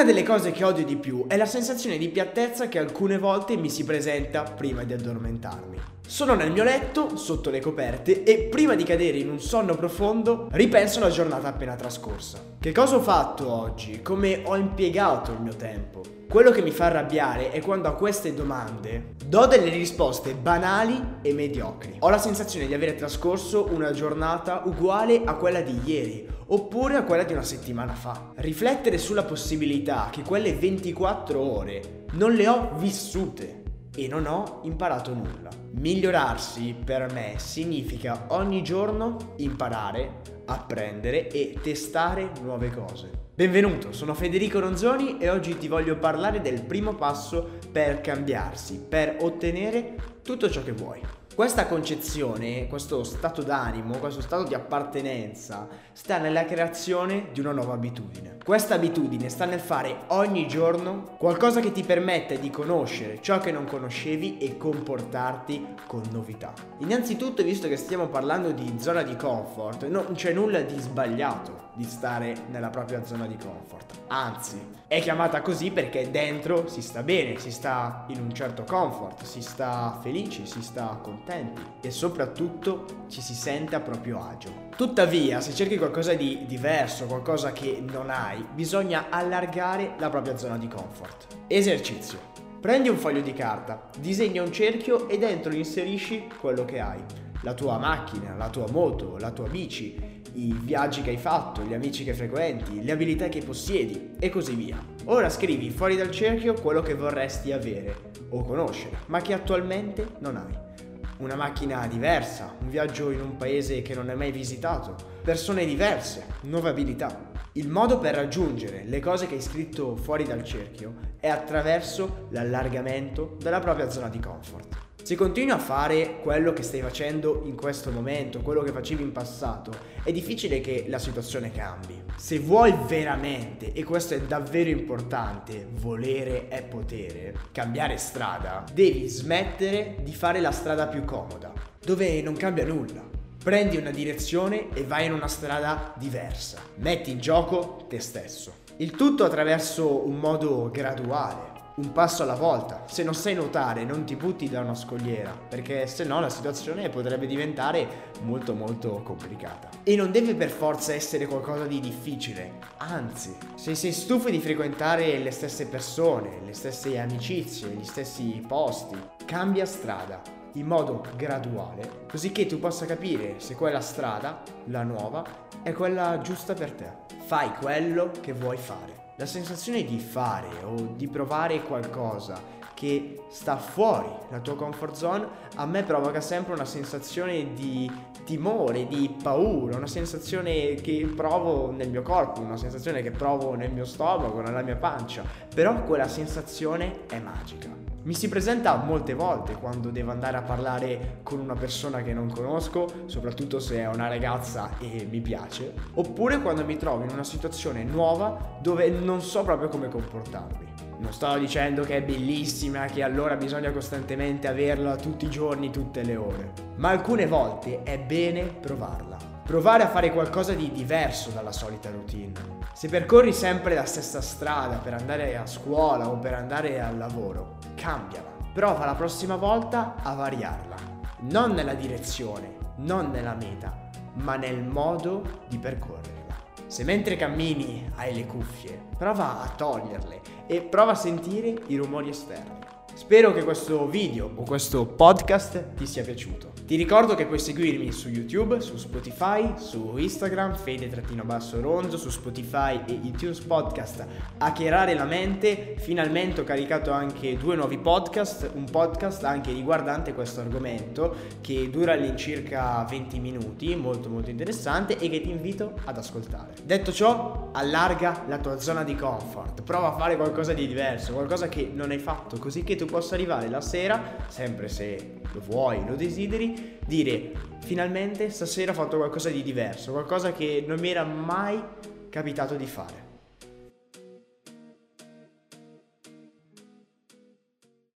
Una delle cose che odio di più è la sensazione di piattezza che alcune volte mi si presenta prima di addormentarmi. Sono nel mio letto, sotto le coperte, e prima di cadere in un sonno profondo ripenso alla giornata appena trascorsa. Che cosa ho fatto oggi? Come ho impiegato il mio tempo? Quello che mi fa arrabbiare è quando a queste domande do delle risposte banali e mediocri. Ho la sensazione di avere trascorso una giornata uguale a quella di ieri, oppure a quella di una settimana fa. Riflettere sulla possibilità che quelle 24 ore non le ho vissute e non ho imparato nulla. Migliorarsi per me significa ogni giorno imparare, apprendere e testare nuove cose. Benvenuto, sono Federico Ronzoni e oggi ti voglio parlare del primo passo per cambiarsi, per ottenere tutto ciò che vuoi. Questa concezione, questo stato d'animo, questo stato di appartenenza sta nella creazione di una nuova abitudine. Questa abitudine sta nel fare ogni giorno qualcosa che ti permette di conoscere ciò che non conoscevi e comportarti con novità. Innanzitutto, visto che stiamo parlando di zona di comfort, non c'è nulla di sbagliato di stare nella propria zona di comfort. Anzi, è chiamata così perché dentro si sta bene, si sta in un certo comfort, si sta felici, si sta contenti e soprattutto ci si sente a proprio agio. Tuttavia, se cerchi qualcosa di diverso, qualcosa che non hai, bisogna allargare la propria zona di comfort. Esercizio. Prendi un foglio di carta, disegna un cerchio e dentro inserisci quello che hai. La tua macchina, la tua moto, la tua bici, i viaggi che hai fatto, gli amici che frequenti, le abilità che possiedi e così via. Ora scrivi fuori dal cerchio quello che vorresti avere o conoscere, ma che attualmente non hai. Una macchina diversa, un viaggio in un paese che non hai mai visitato, persone diverse, nuove abilità. Il modo per raggiungere le cose che hai scritto fuori dal cerchio è attraverso l'allargamento della propria zona di comfort. Se continui a fare quello che stai facendo in questo momento, quello che facevi in passato, è difficile che la situazione cambi. Se vuoi veramente, e questo è davvero importante, volere è potere, cambiare strada, devi smettere di fare la strada più comoda, dove non cambia nulla. Prendi una direzione e vai in una strada diversa. Metti in gioco te stesso. Il tutto attraverso un modo graduale un passo alla volta. Se non sai nuotare, non ti butti da una scogliera, perché se no la situazione potrebbe diventare molto molto complicata. E non deve per forza essere qualcosa di difficile, anzi, se sei stufo di frequentare le stesse persone, le stesse amicizie, gli stessi posti, cambia strada in modo graduale, così che tu possa capire se quella strada, la nuova, è quella giusta per te. Fai quello che vuoi fare. La sensazione di fare o di provare qualcosa che sta fuori la tua comfort zone a me provoca sempre una sensazione di timore, di paura, una sensazione che provo nel mio corpo, una sensazione che provo nel mio stomaco, nella mia pancia, però quella sensazione è magica. Mi si presenta molte volte quando devo andare a parlare con una persona che non conosco, soprattutto se è una ragazza e mi piace, oppure quando mi trovo in una situazione nuova dove non so proprio come comportarmi. Non sto dicendo che è bellissima, che allora bisogna costantemente averla tutti i giorni, tutte le ore, ma alcune volte è bene provarla. Provare a fare qualcosa di diverso dalla solita routine. Se percorri sempre la stessa strada per andare a scuola o per andare al lavoro, cambiala. Prova la prossima volta a variarla. Non nella direzione, non nella meta, ma nel modo di percorrerla. Se mentre cammini hai le cuffie, prova a toglierle e prova a sentire i rumori esterni. Spero che questo video o questo podcast ti sia piaciuto. Ti ricordo che puoi seguirmi su YouTube, su Spotify, su Instagram, fede-ronzo, su Spotify e iTunes Podcast, Hackerare la mente. Finalmente ho caricato anche due nuovi podcast, un podcast anche riguardante questo argomento che dura all'incirca 20 minuti, molto molto interessante e che ti invito ad ascoltare. Detto ciò, allarga la tua zona di comfort, prova a fare qualcosa di diverso, qualcosa che non hai fatto, così che tu possa arrivare la sera, sempre se lo vuoi, lo desideri, dire finalmente stasera ho fatto qualcosa di diverso, qualcosa che non mi era mai capitato di fare.